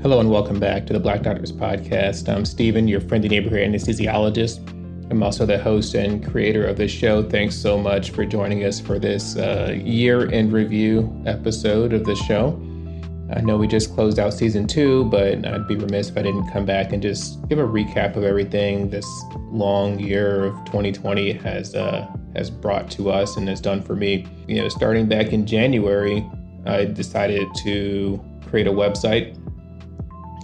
Hello and welcome back to the Black Doctors Podcast. I'm Steven, your friendly neighborhood anesthesiologist. I'm also the host and creator of this show. Thanks so much for joining us for this uh, year in review episode of the show. I know we just closed out season two, but I'd be remiss if I didn't come back and just give a recap of everything this long year of 2020 has uh, has brought to us and has done for me. You know, starting back in January, I decided to create a website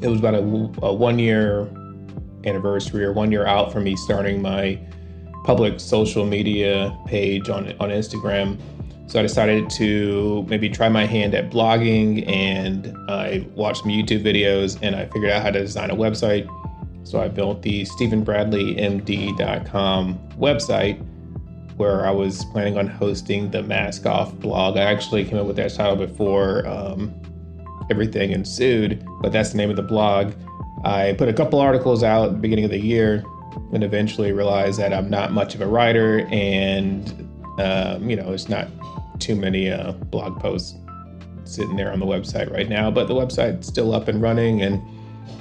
it was about a, a one year anniversary or one year out from me starting my public social media page on on Instagram. So I decided to maybe try my hand at blogging and I watched some YouTube videos and I figured out how to design a website. So I built the StevenBradleyMD.com website where I was planning on hosting the Mask Off blog. I actually came up with that title before um, everything ensued, but that's the name of the blog. I put a couple articles out at the beginning of the year and eventually realized that I'm not much of a writer and, um, you know, it's not too many uh, blog posts sitting there on the website right now, but the website's still up and running and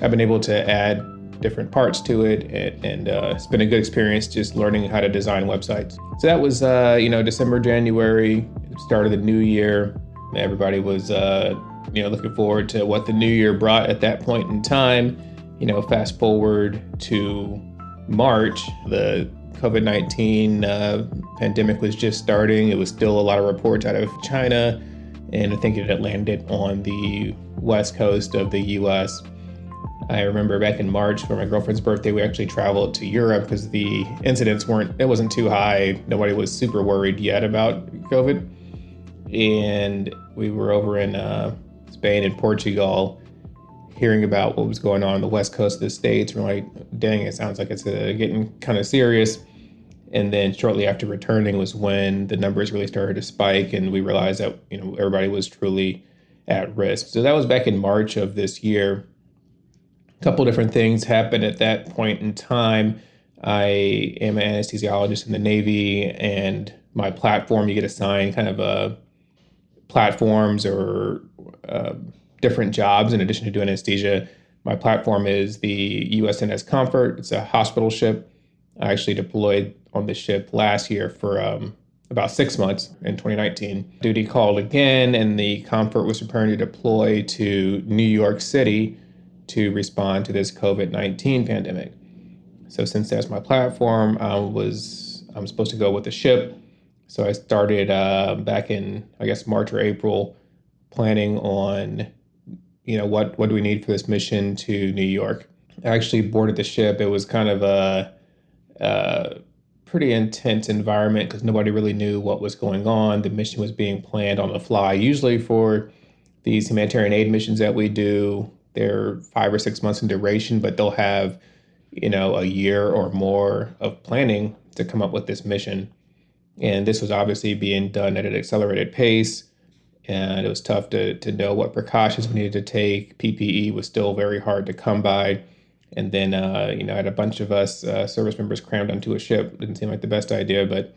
I've been able to add different parts to it and, and uh, it's been a good experience just learning how to design websites. So that was, uh, you know, December, January, start of the new year. Everybody was uh, you know, looking forward to what the new year brought at that point in time. You know, fast forward to March, the COVID 19 uh, pandemic was just starting. It was still a lot of reports out of China, and I think it had landed on the west coast of the US. I remember back in March for my girlfriend's birthday, we actually traveled to Europe because the incidents weren't, it wasn't too high. Nobody was super worried yet about COVID. And we were over in uh, Spain and Portugal, hearing about what was going on on the west coast of the states. We're like, dang, it sounds like it's uh, getting kind of serious. And then shortly after returning was when the numbers really started to spike, and we realized that you know everybody was truly at risk. So that was back in March of this year. A couple different things happened at that point in time. I am an anesthesiologist in the Navy, and my platform, you get assigned kind of a platforms or uh, different jobs in addition to doing anesthesia. My platform is the USNS Comfort. It's a hospital ship. I actually deployed on the ship last year for um, about six months in 2019. Duty called again, and the Comfort was preparing to deploy to New York City to respond to this COVID 19 pandemic. So since that's my platform, I was I'm supposed to go with the ship. So I started uh, back in I guess March or April planning on, you know, what what do we need for this mission to New York. I actually boarded the ship. It was kind of a, a pretty intense environment because nobody really knew what was going on. The mission was being planned on the fly. Usually for these humanitarian aid missions that we do, they're five or six months in duration, but they'll have, you know, a year or more of planning to come up with this mission. And this was obviously being done at an accelerated pace and it was tough to, to know what precautions we needed to take. PPE was still very hard to come by. And then, uh, you know, I had a bunch of us uh, service members crammed onto a ship. Didn't seem like the best idea, but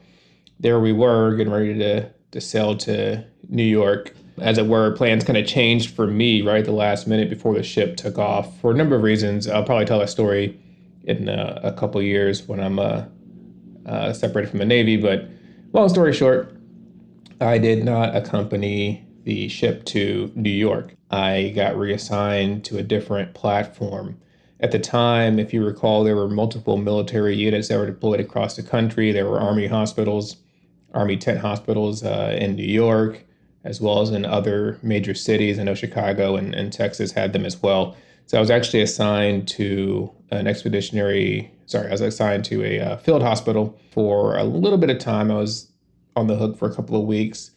there we were getting ready to, to sail to New York. As it were, plans kind of changed for me right the last minute before the ship took off for a number of reasons. I'll probably tell that story in uh, a couple years when I'm uh, uh, separated from the Navy. But long story short, I did not accompany the ship to New York. I got reassigned to a different platform. At the time, if you recall, there were multiple military units that were deployed across the country. There were Army hospitals, Army tent hospitals uh, in New York, as well as in other major cities. I know Chicago and, and Texas had them as well. So I was actually assigned to an expeditionary, sorry, I was assigned to a uh, field hospital for a little bit of time. I was on the hook for a couple of weeks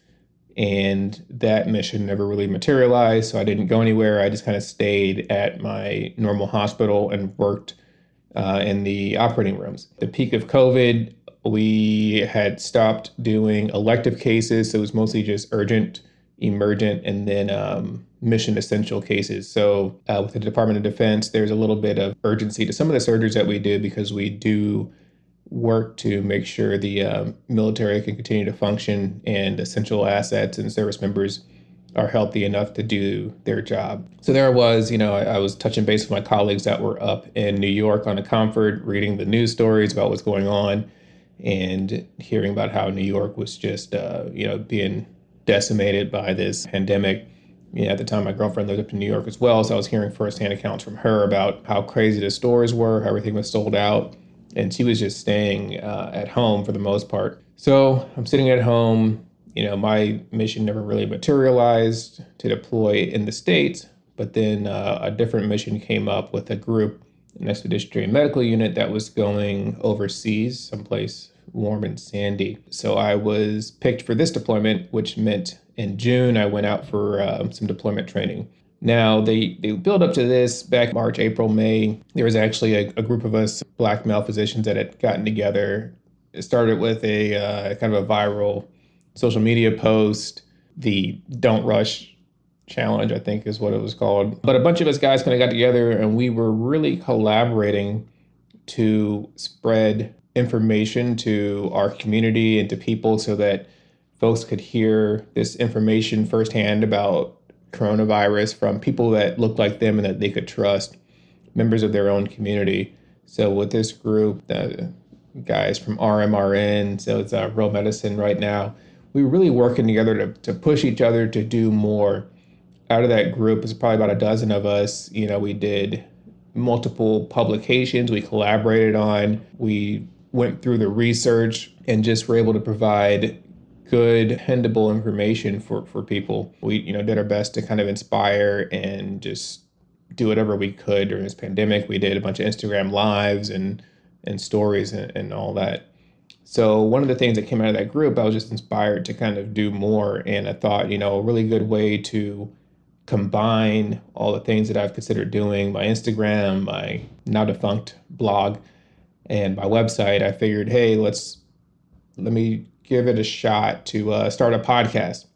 and that mission never really materialized so i didn't go anywhere. I just kind of stayed at my normal hospital and worked uh, in the operating rooms. The peak of covid we had stopped doing elective cases so it was mostly just urgent emergent and then um, mission essential cases. So uh, with the department of defense there's a little bit of urgency to some of the surgeries that we do because we do work to make sure the um, military can continue to function and essential assets and service members are healthy enough to do their job. So there I was, you know, I, I, was touching base with my colleagues that were up in New York on the Comfort, reading the news stories about what's going on and hearing about how New York was just, uh, you know, being decimated by this pandemic. You know, at the time, my girlfriend lived up in New York as well, so I was hearing firsthand accounts from her about how crazy the stores were, how everything was sold out, and she was just staying uh, at home for the most part. So I'm sitting at home. You know, my mission never really materialized to deploy in the states, but then uh, a different mission came up with a group, an expeditionary medical unit that was going overseas, someplace warm and sandy. So I was picked for this deployment, which meant in June I went out for uh, some deployment training. Now they they build up to this back March, April, May. There was actually a, a group of us black male physicians that had gotten together. It started with a uh, kind of a viral social media post. The "Don't Rush" challenge, I think, is what it was called. But a bunch of us guys kind of got together and we were really collaborating to spread information to our community and to people so that folks could hear this information firsthand about coronavirus from people that looked like them and that they could trust, members of their own community. So with this group, the guys from RMRN, so it's uh, Real Medicine right now, we were really working together to, to push each other to do more. Out of that group, it's probably about a dozen of us. You know, we did multiple publications we collaborated on. We went through the research and just were able to provide good dependable information for for people. We you know did our best to kind of inspire and just do whatever we could during this pandemic. We did a bunch of instagram lives and and stories and, and all that. So one of the things that came out of that group i was just inspired to kind of do more. And i thought you know a really good way to combine all the things that i've considered doing my instagram my now defunct blog and my website, I figured, hey, let's let me give it a shot to uh, start a podcast.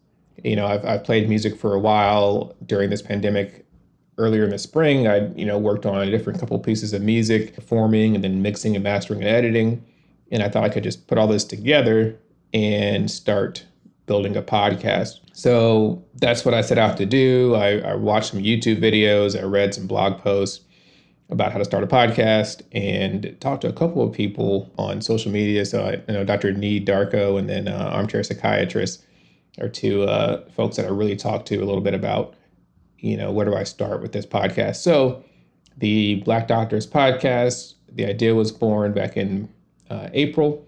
You know, I've, I've played music for a while during this pandemic. Earlier in the spring, I you know worked on a different couple pieces of music, performing and then mixing and mastering and editing. And I thought I could just put all this together and start building a podcast. So that's what I set out to do. I, I watched some YouTube videos, I read some blog posts, about how to start a podcast and talked to a couple of people on social media. So, I, you know, Dr. Nii Darko and then uh, Armchair Psychiatrist are two uh, folks that I really talked to a little bit about, you know, where do I start with this podcast? So, the Black Doctors podcast, the idea was born back in uh, April,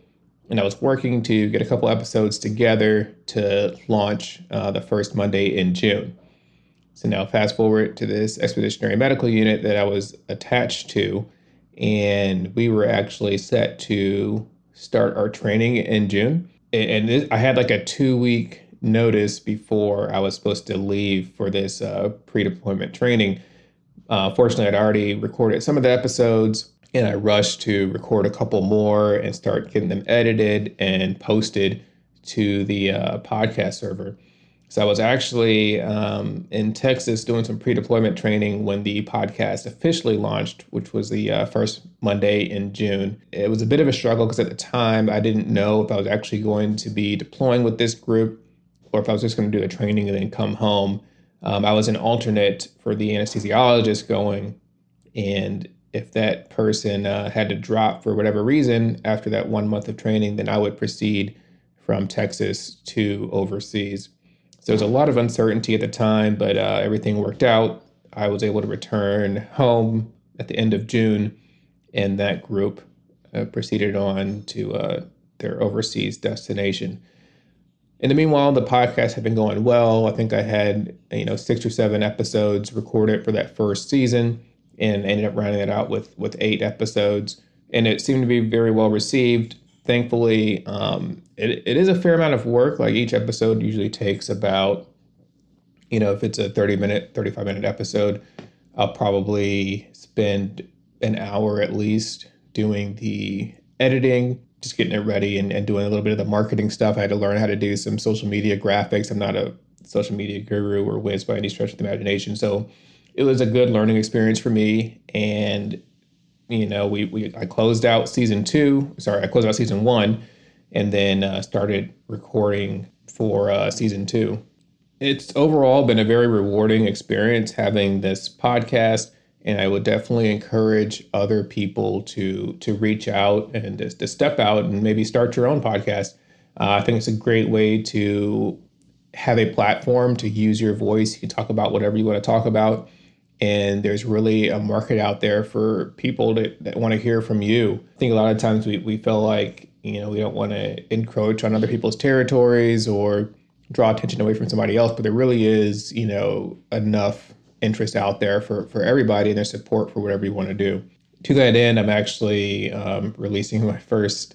and I was working to get a couple episodes together to launch uh, the first Monday in June. So now fast forward to this expeditionary medical unit that I was attached to, and we were actually set to start our training in June. And this, I had like a two week notice before I was supposed to leave for this uh, pre deployment training. Uh, fortunately, I'd already recorded some of the episodes and I rushed to record a couple more and start getting them edited and posted to the uh, podcast server. So I was actually um, in Texas doing some pre-deployment training when the podcast officially launched, which was the uh, first Monday in June. It was a bit of a struggle because at the time I didn't know if I was actually going to be deploying with this group or if I was just going to do the training and then come home. Um, I was an alternate for the anesthesiologist going, and if that person uh, had to drop for whatever reason after that one month of training, then I would proceed from Texas to overseas. There was a lot of uncertainty at the time, but uh, everything worked out. I was able to return home at the end of June, and that group uh, proceeded on to uh, their overseas destination. In the meanwhile, the podcast had been going well. I think I had you know six or seven episodes recorded for that first season, and ended up rounding it out with with eight episodes. And it seemed to be very well received thankfully, um, it, it is a fair amount of work. Like each episode usually takes about, you know, if it's a 30 minute, 35 minute episode, I'll probably spend an hour at least doing the editing, just getting it ready and, and doing a little bit of the marketing stuff. I had to learn how to do some social media graphics. I'm not a social media guru or whiz by any stretch of the imagination. So it was a good learning experience for me. And you know, we, we I closed out season two. Sorry, I closed out season one, and then uh, started recording for uh, season two. it's overall been a very rewarding experience having this podcast and I would definitely encourage other people to to reach out and to, to step out and maybe start your own podcast. Uh, I think it's a great way to have a platform to use your voice. You can talk about whatever you want to talk about, and there's really a market out there for people that, that want to hear from you. I think a lot of times we, we feel like you know we don't want to encroach on other people's territories or draw attention away from somebody else, but there really is you know enough interest out there for, for everybody and their support for whatever you want to do. To that end, I'm actually um, releasing my first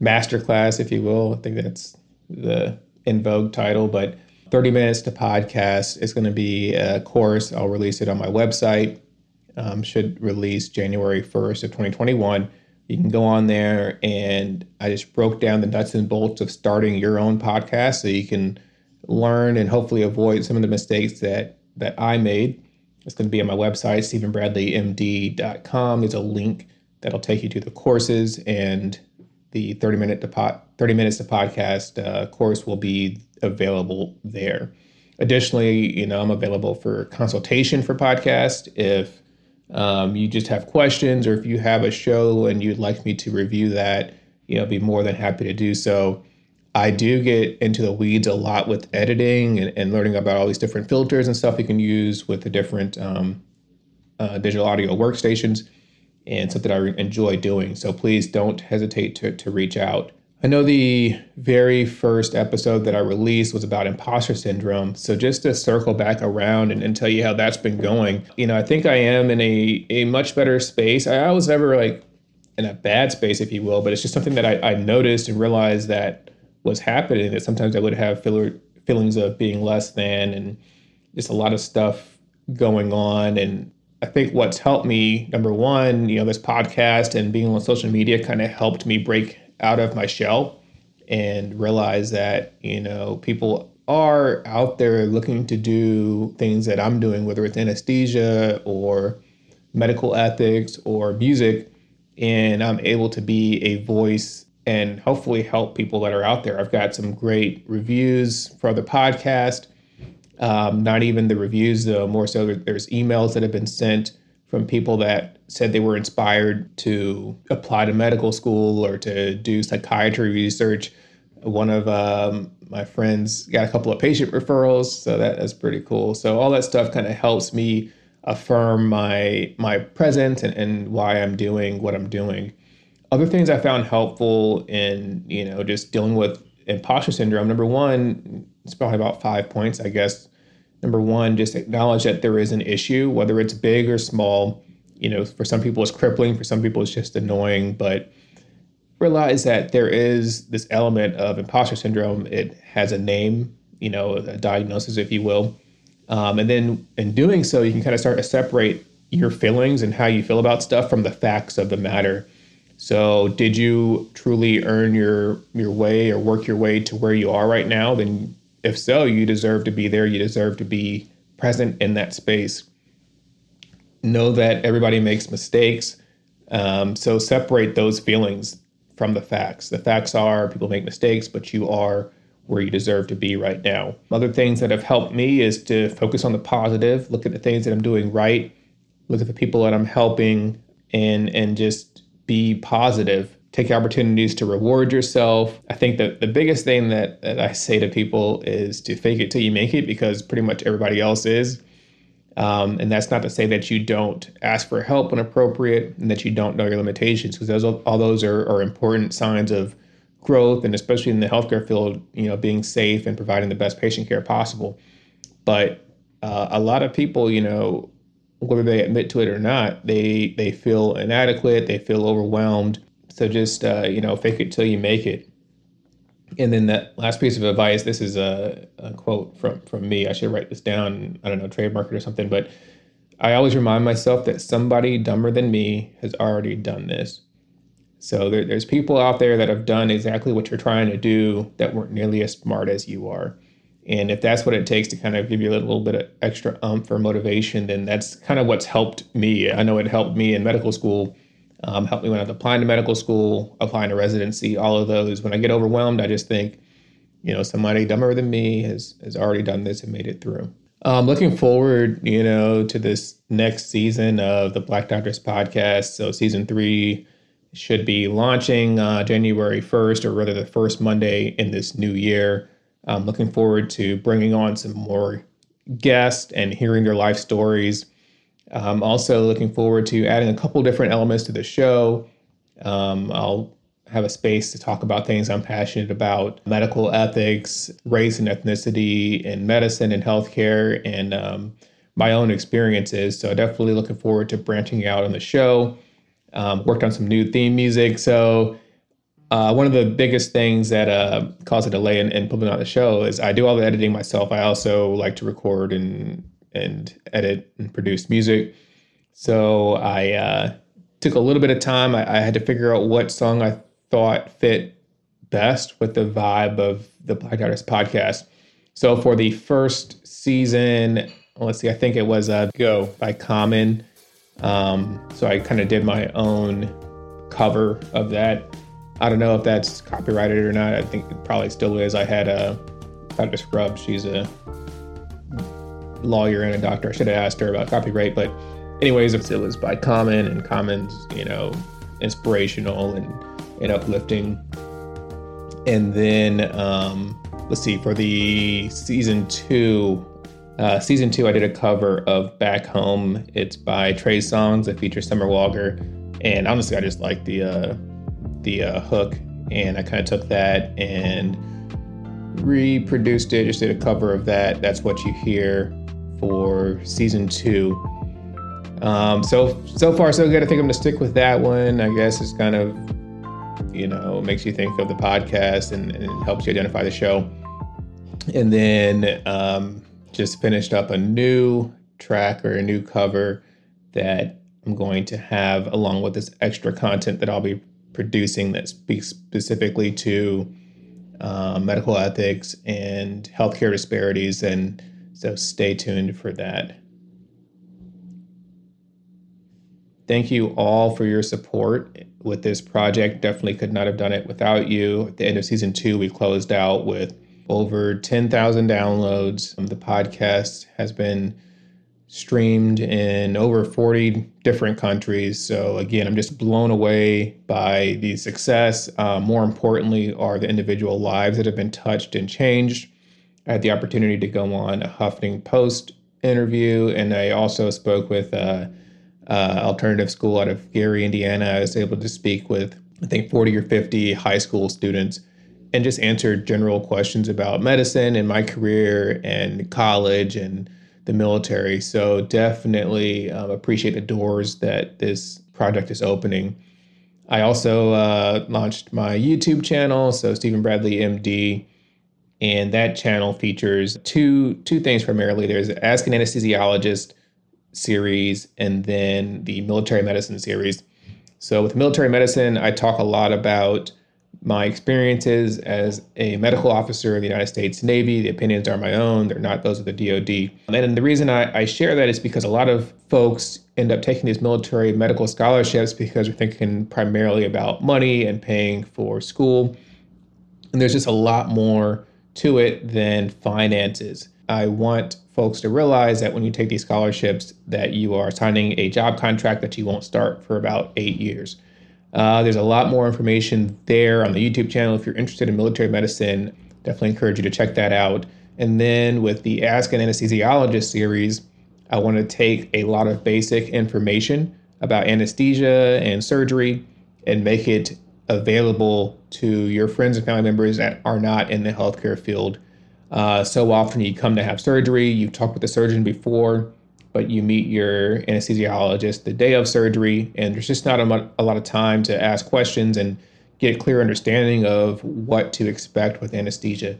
masterclass, if you will. I think that's the in vogue title, but 30 minutes to podcast is going to be a course. I'll release it on my website. Um, should release January 1st of 2021. You can go on there and I just broke down the nuts and bolts of starting your own podcast so you can learn and hopefully avoid some of the mistakes that that I made. It's going to be on my website, stevenbradleymd.com. There's a link that'll take you to the courses, and the 30 minute to pot, 30 minutes to podcast uh, course will be available there. Additionally, you know, I'm available for consultation for podcast. If um, you just have questions, or if you have a show and you'd like me to review that, you know, be more than happy to do so. I do get into the weeds a lot with editing and, and learning about all these different filters and stuff you can use with the different um, uh, digital audio workstations and something I enjoy doing. So please don't hesitate to, to reach out. I know the very first episode that I released was about imposter syndrome. So just to circle back around and, and tell you how that's been going, you know, I think I am in a, a much better space. I was never like in a bad space, if you will, but it's just something that I, I noticed and realized that was happening that sometimes I would have feelings of being less than and just a lot of stuff going on. And I think what's helped me, number one, you know, this podcast and being on social media kind of helped me break out of my shell and realize that, you know, people are out there looking to do things that I'm doing, whether it's anesthesia or medical ethics or music. And I'm able to be a voice and hopefully help people that are out there. I've got some great reviews for the podcast. Um, not even the reviews, though, more so there's emails that have been sent from people that said they were inspired to apply to medical school or to do psychiatry research. One of um, my friends got a couple of patient referrals, so that is pretty cool. So all that stuff kind of helps me affirm my my presence and, and why I'm doing what I'm doing. Other things I found helpful in, you know, just dealing with imposter syndrome. Number one, it's probably about five points, I guess. Number one, just acknowledge that there is an issue, whether it's big or small. You know, for some people it's crippling, for some people it's just annoying, but realize that there is this element of imposter syndrome. It has a name, you know, a diagnosis, if you will. Um, and then in doing so, you can kind of start to separate your feelings and how you feel about stuff from the facts of the matter. So, did you truly earn your your way or work your way to where you are right now? Then, if so, you deserve to be there. You deserve to be present in that space. Know that everybody makes mistakes. Um, so, separate those feelings from the facts. The facts are people make mistakes, but you are where you deserve to be right now. Other things that have helped me is to focus on the positive, look at the things that I'm doing right, look at the people that I'm helping, and and just be positive, take opportunities to reward yourself. I think that the biggest thing that, that I say to people is to fake it till you make it because pretty much everybody else is. Um, and that's not to say that you don't ask for help when appropriate and that you don't know your limitations because those all those are, are important signs of growth and especially in the healthcare field, you know, being safe and providing the best patient care possible. But uh, a lot of people, you know, whether they admit to it or not, they they feel inadequate, they feel overwhelmed. So just uh, you know, fake it till you make it. And then that last piece of advice, this is a, a quote from from me. I should write this down. I don't know, trademark it or something. But I always remind myself that somebody dumber than me has already done this. So there, there's people out there that have done exactly what you're trying to do that weren't nearly as smart as you are. And if that's what it takes to kind of give you a little bit of extra umph or motivation, then that's kind of what's helped me. I know it helped me in medical school, um, helped me when I was applying to medical school, applying to residency, all of those. When I get overwhelmed, I just think, you know, somebody dumber than me has has already done this and made it through. Um, looking forward, you know, to this next season of the Black Doctors podcast. So season three should be launching uh, January 1st, or rather the first Monday in this new year. I'm looking forward to bringing on some more guests and hearing their life stories. I'm also looking forward to adding a couple different elements to the show. Um, I'll have a space to talk about things I'm passionate about medical ethics, race and ethnicity in medicine and healthcare, and um, my own experiences. So, definitely looking forward to branching out on the show. Um, worked on some new theme music. So, uh, one of the biggest things that uh, caused a delay in, in putting on the show is I do all the editing myself. I also like to record and and edit and produce music. So I uh, took a little bit of time. I, I, had to figure out what song I thought fit best with the vibe of the Black Doctors podcast. So for the first season, let's see, I think it was uh, "Go" by Common. Um, so I kind of did my own cover of that. I don't know if that's copyrighted or not. I think it probably still is. I had a Dr. Scrub. She's a lawyer and a doctor. I should have asked her about copyright, but anyways, it was by Common and Common's, you know, inspirational and, and uplifting. And then um, let's see, for the season two, uh, season two, I did a cover of Back Home. It's by Trey Songz. It features Summer Walker, and honestly, I just like the uh, the uh, hook, and I kind of took that and reproduced it. Just did a cover of that. That's what you hear for season two. Um, so so far so good. I think I'm gonna stick with that one. I guess it's kind of you know makes you think of the podcast and, and helps you identify the show. And then um, just finished up a new track or a new cover that I'm going to have along with this extra content that I'll be producing that speaks specifically to uh, medical ethics and healthcare disparities and so stay tuned for that. Thank you all for your support with this project. Definitely could not have done it without you. At the end of season two, we closed out with over 10,000 downloads. The podcast has been streamed in over 40 different countries. So, again, I'm just blown away by the success. Uh, more importantly, are the individual lives that have been touched and changed. I had the opportunity to go on a Huffington Post interview, and I also spoke with a, uh, uh, alternative school out of Gary, Indiana. I was able to speak with I think 40 or 50 high school students and just answer general questions about medicine and my career and college and the military. So definitely um, appreciate the doors that this project is opening. I also uh, launched my YouTube channel, so Steven Bradley MD and that channel features two two things primarily. There's Ask an Anesthesiologist series, and then the military medicine series. So with military medicine, I talk a lot about my experiences as a medical officer in the United States Navy. The opinions are my own; they're not those of the DoD. And the reason I, I share that is because a lot of folks end up taking these military medical scholarships because they're thinking primarily about money and paying for school. And there's just a lot more to it than finances. I want folks to realize that when you take these scholarships, that you are signing a job contract that you won't start for about eight years. Uh, there's a lot more information there on the YouTube channel. If you're interested in military medicine, definitely encourage you to check that out. And then with the Ask an Anesthesiologist series, I want to take a lot of basic information about anesthesia and surgery and make it available to your friends and family members that are not in the healthcare field. Uh, so often you come to have surgery, you've talked with the surgeon before, but you meet your anesthesiologist the day of surgery, and there's just not a, a lot of time to ask questions and get a clear understanding of what to expect with anesthesia.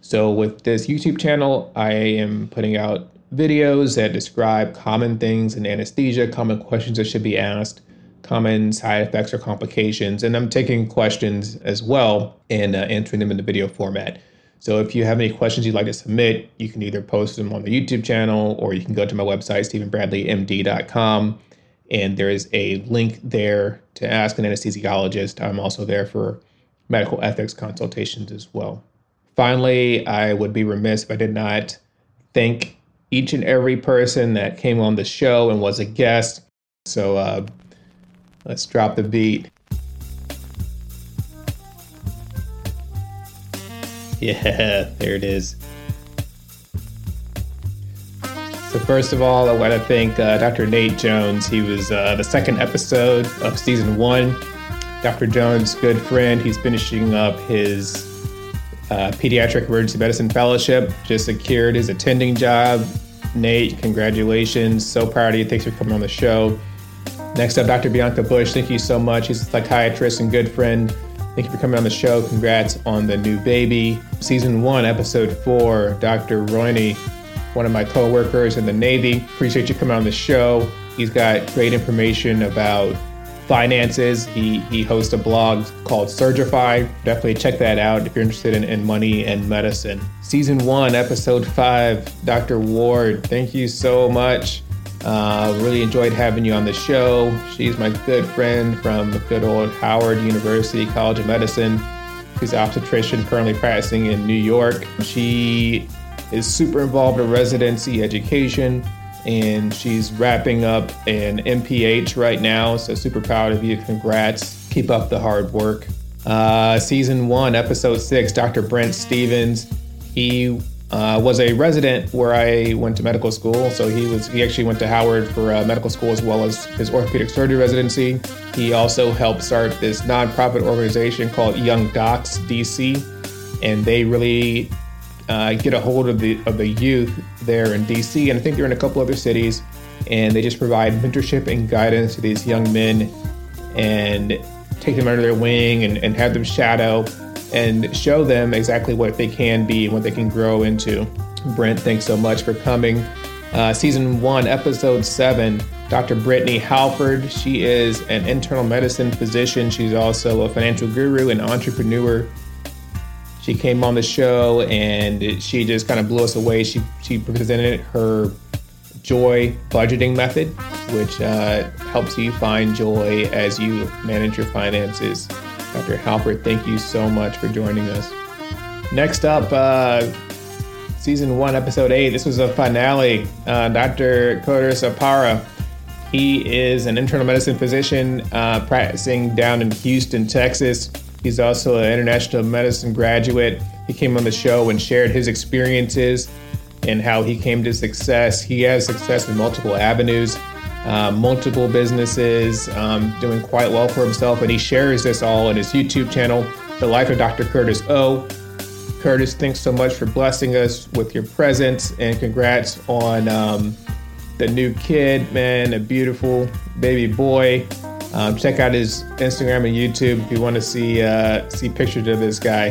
So, with this YouTube channel, I am putting out videos that describe common things in anesthesia, common questions that should be asked, common side effects or complications. And I'm taking questions as well and uh, answering them in the video format. So if you have any questions you'd like to submit, you can either post them on the YouTube channel or you can go to my website, stevenbradleymd.com. And there is a link there to ask an anesthesiologist. I'm also there for medical ethics consultations as well. Finally, I would be remiss if I did not thank each and every person that came on the show and was a guest. So uh, let's drop the beat. Yeah, there it is. So first of all, I want to thank uh, Dr. Nate Jones. He was uh, the second episode of season one. Dr. Jones, good friend. He's finishing up his uh, pediatric emergency medicine fellowship. Just secured his attending job. Nate, congratulations. So proud of you. Thanks for coming on the show. Next up, Dr. Bianca Bush. Thank you so much. He's a psychiatrist and good friend. Thank you for coming on the show. Congrats on the new baby. Season one, episode four, Dr. Royne, one of my co-workers in the Navy. Appreciate you coming on the show. He's got great information about finances. He he hosts a blog called Surgify. Definitely check that out if you're interested in, in money and medicine. Season one, episode five, Dr. Ward. Thank you so much. Uh, really enjoyed having you on the show. She's my good friend from good old Howard University College of Medicine. She's an obstetrician currently practicing in New York. She is super involved in residency education and she's wrapping up an MPH right now. So, super proud of you. Congrats. Keep up the hard work. Uh, season one, episode six, Dr. Brent Stevens. He uh, was a resident where I went to medical school. So he was he actually went to Howard for uh, medical school as well as his orthopedic surgery residency. He also helped start this nonprofit organization called Young Docs DC, and they really uh, get a hold of the of the youth there in DC, and I think they're in a couple other cities, and they just provide mentorship and guidance to these young men, and take them under their wing and, and have them shadow and show them exactly what they can be and what they can grow into. Brent, thanks so much for coming. Uh, season one, episode seven, Dr. Brittany Halford. She is an internal medicine physician. She's also a financial guru and entrepreneur. She came on the show and she just kind of blew us away. She she presented her joy budgeting method, which uh, helps you find joy as you manage your finances. Dr. Halpert, thank you so much for joining us. Next up, uh, season one, episode eight. This was a finale. Uh, Dr. Curtis Apara. He is an internal medicine physician uh, practicing down in Houston, Texas. He's also an international medicine graduate. He came on the show and shared his experiences and how he came to success. He has success in multiple avenues uh, multiple businesses, um, doing quite well for himself, and he shares this all in his YouTube channel, The Life of Dr. Curtis O. Curtis, thanks so much for blessing us with your presence, and congrats on um, the new kid, man, a beautiful baby boy. Um, check out his Instagram and YouTube if you want to see uh, see pictures of this guy.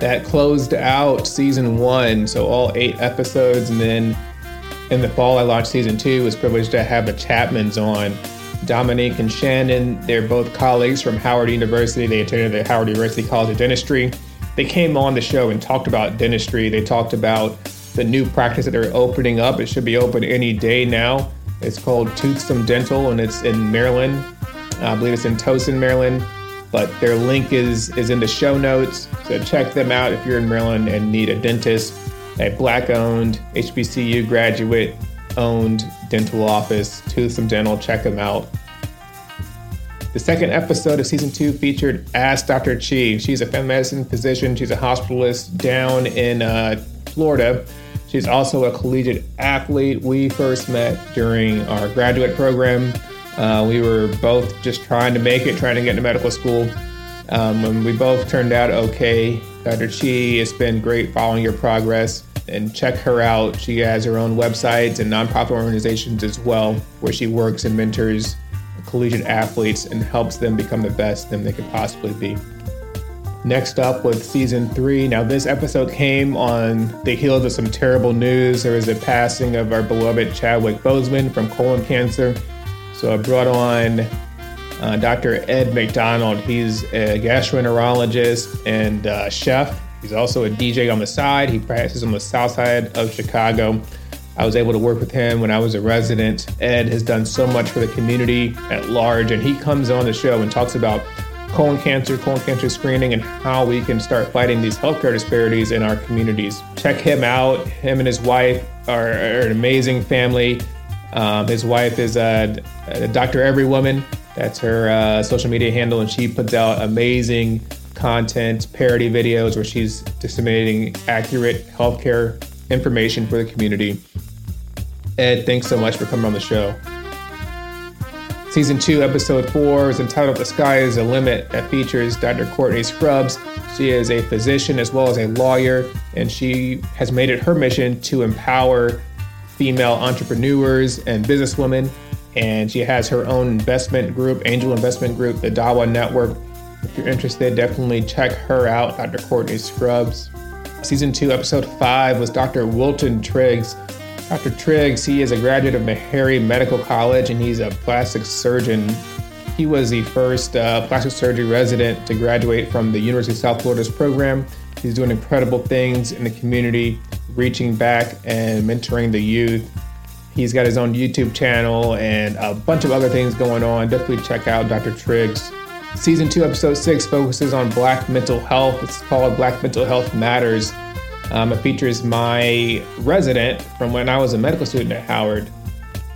That closed out season one, so all eight episodes, and then in the fall, I launched season two. Was privileged to have the Chapmans on. Dominique and Shannon, they're both colleagues from Howard University. They attended the Howard University College of Dentistry. They came on the show and talked about dentistry. They talked about the new practice that they're opening up. It should be open any day now. It's called Toothsome Dental, and it's in Maryland. I believe it's in Towson, Maryland. But their link is is in the show notes. So check them out if you're in Maryland and need a dentist a black owned HBCU graduate owned dental office, Toothsome Dental. Check them out. The second episode of season two featured Ask Dr. Chi. She's a family medicine physician. She's a hospitalist down in uh, Florida. She's also a collegiate athlete. We first met during our graduate program. Uh, we were both just trying to make it, trying to get into medical school. Um, and we both turned out okay. Dr. Chi, it's been great following your progress and check her out. She has her own websites and nonprofit organizations as well, where she works and mentors collegiate athletes and helps them become the best them they could possibly be. Next up with season three. Now, this episode came on the heels of some terrible news. There was the passing of our beloved Chadwick Boseman from colon cancer. So I brought on uh, Dr. Ed McDonald. He's a gastroenterologist and uh, chef He's also a DJ on the side. He practices on the south side of Chicago. I was able to work with him when I was a resident. Ed has done so much for the community at large, and he comes on the show and talks about colon cancer, colon cancer screening, and how we can start fighting these healthcare disparities in our communities. Check him out. Him and his wife are, are an amazing family. Um, his wife is a, a Dr. Every Woman. That's her uh, social media handle, and she puts out amazing content, parody videos where she's disseminating accurate healthcare information for the community. Ed, thanks so much for coming on the show. Season 2, Episode 4 is entitled The Sky is the Limit. That features Dr. Courtney Scrubs. She is a physician as well as a lawyer, and she has made it her mission to empower female entrepreneurs and businesswomen. And she has her own investment group, angel investment group, the Dawa Network. If you're interested, definitely check her out, Dr. Courtney Scrubs. Season 2, Episode 5 was Dr. Wilton Triggs. Dr. Triggs, he is a graduate of Meharry Medical College and he's a plastic surgeon. He was the first uh, plastic surgery resident to graduate from the University of South Florida's program. He's doing incredible things in the community, reaching back and mentoring the youth. He's got his own YouTube channel and a bunch of other things going on. Definitely check out Dr. Triggs. Season 2, Episode 6 focuses on Black mental health. It's called Black Mental Health Matters. Um, it features my resident from when I was a medical student at Howard,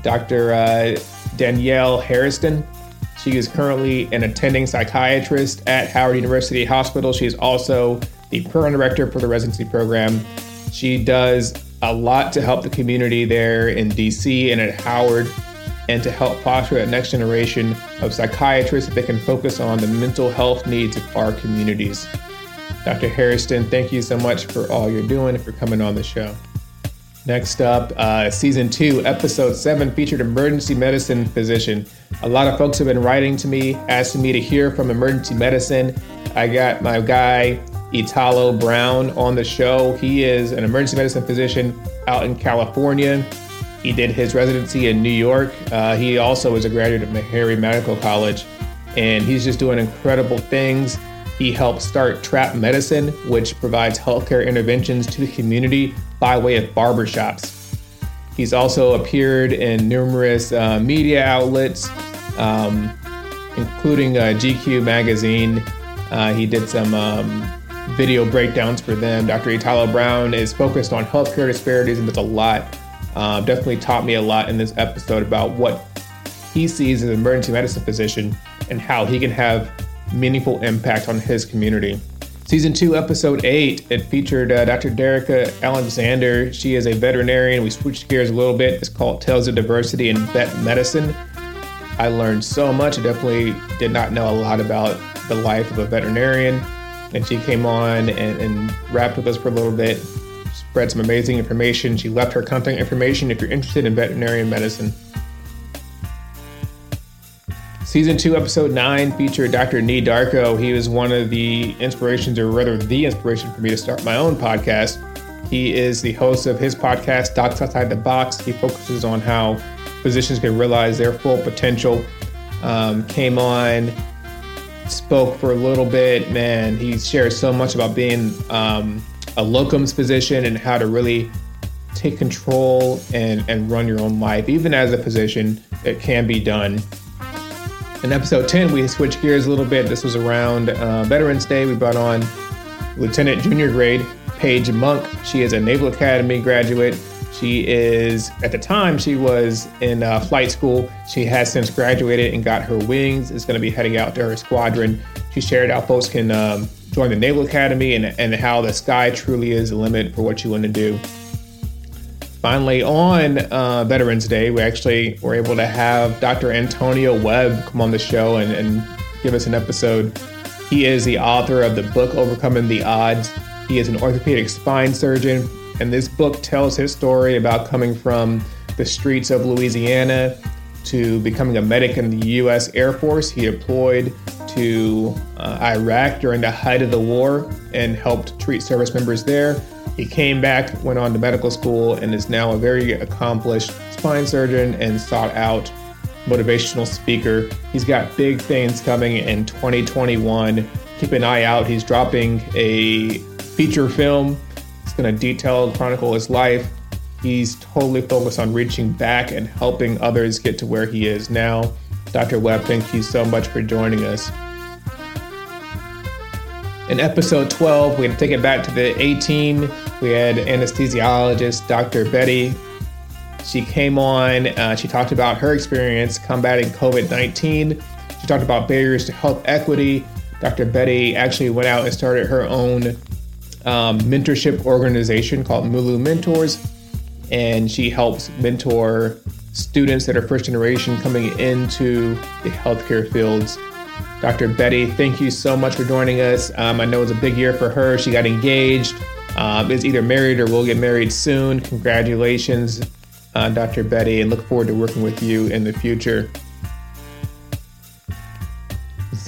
Dr. Uh, Danielle Harrison. She is currently an attending psychiatrist at Howard University Hospital. She is also the program director for the residency program. She does a lot to help the community there in DC and at Howard and to help foster that next generation of psychiatrists that can focus on the mental health needs of our communities. Dr. Harrison, thank you so much for all you're doing and for coming on the show. Next up, uh, season two, episode seven, featured emergency medicine physician. A lot of folks have been writing to me, asking me to hear from emergency medicine. I got my guy, Italo Brown, on the show. He is an emergency medicine physician out in California. He did his residency in New York. Uh, he also is a graduate of Meharry Medical College, and he's just doing incredible things. He helped start Trap Medicine, which provides healthcare interventions to the community by way of barbershops. He's also appeared in numerous uh, media outlets, um, including uh, GQ magazine. Uh, he did some um, video breakdowns for them. Dr. Italo Brown is focused on healthcare disparities and does a lot. Uh, definitely taught me a lot in this episode about what he sees as an emergency medicine physician and how he can have meaningful impact on his community. Season 2, Episode 8, it featured uh, Dr. Derica Alexander. She is a veterinarian. We switched gears a little bit. It's called Tales of Diversity in Vet Medicine. I learned so much. I definitely did not know a lot about the life of a veterinarian. And she came on and, and rapped with us for a little bit, spread some amazing information. She left her contact information if you're interested in veterinarian medicine. Season 2, Episode 9 featured Dr. Nii Darko. He was one of the inspirations, or rather, the inspiration for me to start my own podcast. He is the host of his podcast, Docs Outside the Box. He focuses on how physicians can realize their full potential. Um, came on, spoke for a little bit. Man, he shares so much about being um, a locums position and how to really take control and, and run your own life. Even as a position. it can be done. In episode 10, we switched gears a little bit. This was around uh, Veterans Day. We brought on Lieutenant Junior Grade Paige Monk. She is a Naval Academy graduate. She is, at the time, she was in uh, flight school. She has since graduated and got her wings, is going to be heading out to her squadron. She shared how folks can um, join the Naval Academy and, and how the sky truly is the limit for what you want to do. Finally, on uh, Veterans Day, we actually were able to have Dr. Antonio Webb come on the show and, and give us an episode. He is the author of the book Overcoming the Odds. He is an orthopedic spine surgeon, and this book tells his story about coming from the streets of Louisiana to becoming a medic in the U.S. Air Force. He deployed to uh, Iraq during the height of the war and helped treat service members there. He came back, went on to medical school, and is now a very accomplished spine surgeon and sought out motivational speaker. He's got big things coming in 2021. Keep an eye out. He's dropping a feature film. Going to detail, chronicle his life. He's totally focused on reaching back and helping others get to where he is now. Dr. Webb, thank you so much for joining us. In episode 12, we're going to take it back to the 18. We had anesthesiologist Dr. Betty. She came on, uh, she talked about her experience combating COVID 19. She talked about barriers to health equity. Dr. Betty actually went out and started her own um, mentorship organization called Mulu Mentors, and she helps mentor students that are first generation coming into the healthcare fields. Dr. Betty, thank you so much for joining us. Um, I know it's a big year for her. She got engaged, um, is either married or will get married soon. Congratulations, uh, Dr. Betty, and look forward to working with you in the future.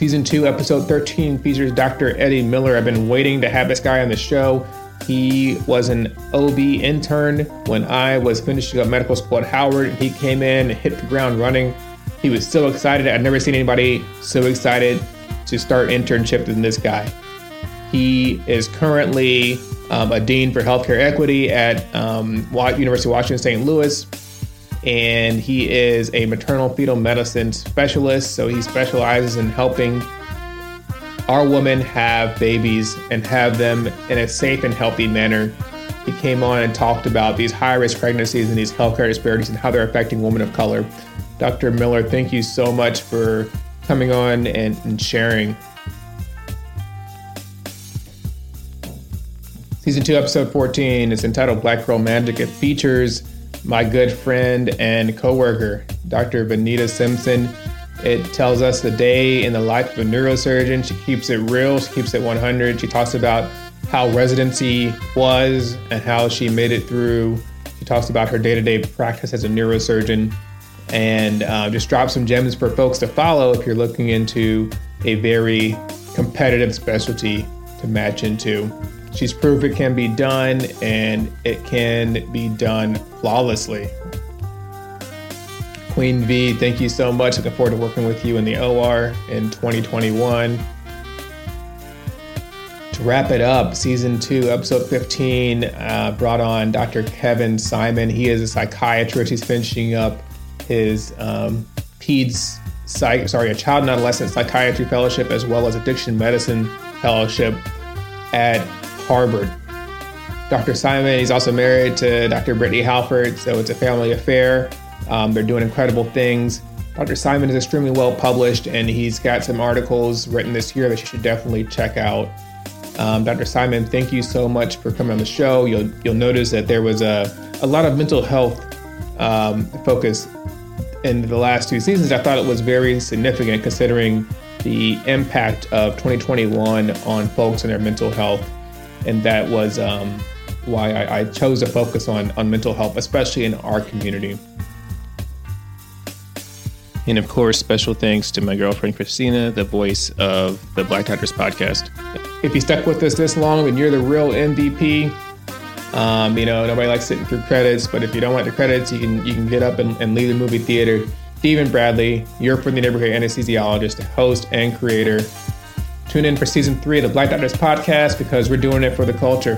Season 2, Episode 13 features Dr. Eddie Miller. I've been waiting to have this guy on the show. He was an OB intern when I was finishing up medical school at Howard. He came in, and hit the ground running. He was so excited. I'd never seen anybody so excited to start internship than this guy. He is currently um, a dean for healthcare equity at um, University of Washington St. Louis and he is a maternal fetal medicine specialist. So he specializes in helping our women have babies and have them in a safe and healthy manner. He came on and talked about these high risk pregnancies and these healthcare disparities and how they're affecting women of color. Dr. Miller, thank you so much for coming on and, and sharing. Season 2, Episode 14 is entitled Black Girl Magic. It features my good friend and coworker, Dr. Benita Simpson. It tells us the day in the life of a neurosurgeon. She keeps it real, she keeps it 100. She talks about how residency was and how she made it through. She talks about her day to day practice as a neurosurgeon and uh, just drop some gems for folks to follow if you're looking into a very competitive specialty to match into. She's proved it can be done and it can be done flawlessly. Queen V, thank you so much. Looking forward to working with you in the OR in 2021. To wrap it up, season two, episode 15, uh, brought on Dr. Kevin Simon. He is a psychiatrist. He's finishing up his um, PEDS, psych, sorry, a child and adolescent psychiatry fellowship as well as addiction medicine fellowship at Harvard. Dr. Simon, he's also married to Dr. Brittany Halford, so it's a family affair. Um, they're doing incredible things. Dr. Simon is extremely well published, and he's got some articles written this year that you should definitely check out. Um, Dr. Simon, thank you so much for coming on the show. You'll you'll notice that there was a, a lot of mental health um, focus in the last two seasons. I thought it was very significant considering the impact of 2021 on folks and their mental health and that was um, why I, I, chose to focus on on mental health, especially in our community. And of course, special thanks to my girlfriend Christina, the voice of the Black Doctors podcast. If you stuck with us this long, then you're the real MVP. Um, you know, nobody likes sitting through credits, but if you don't want the credits, you can you can get up and, and leave the movie theater. Steven Bradley, your friendly neighborhood anesthesiologist, host and creator Tune in for season three of the Black Doctors podcast because we're doing it for the culture.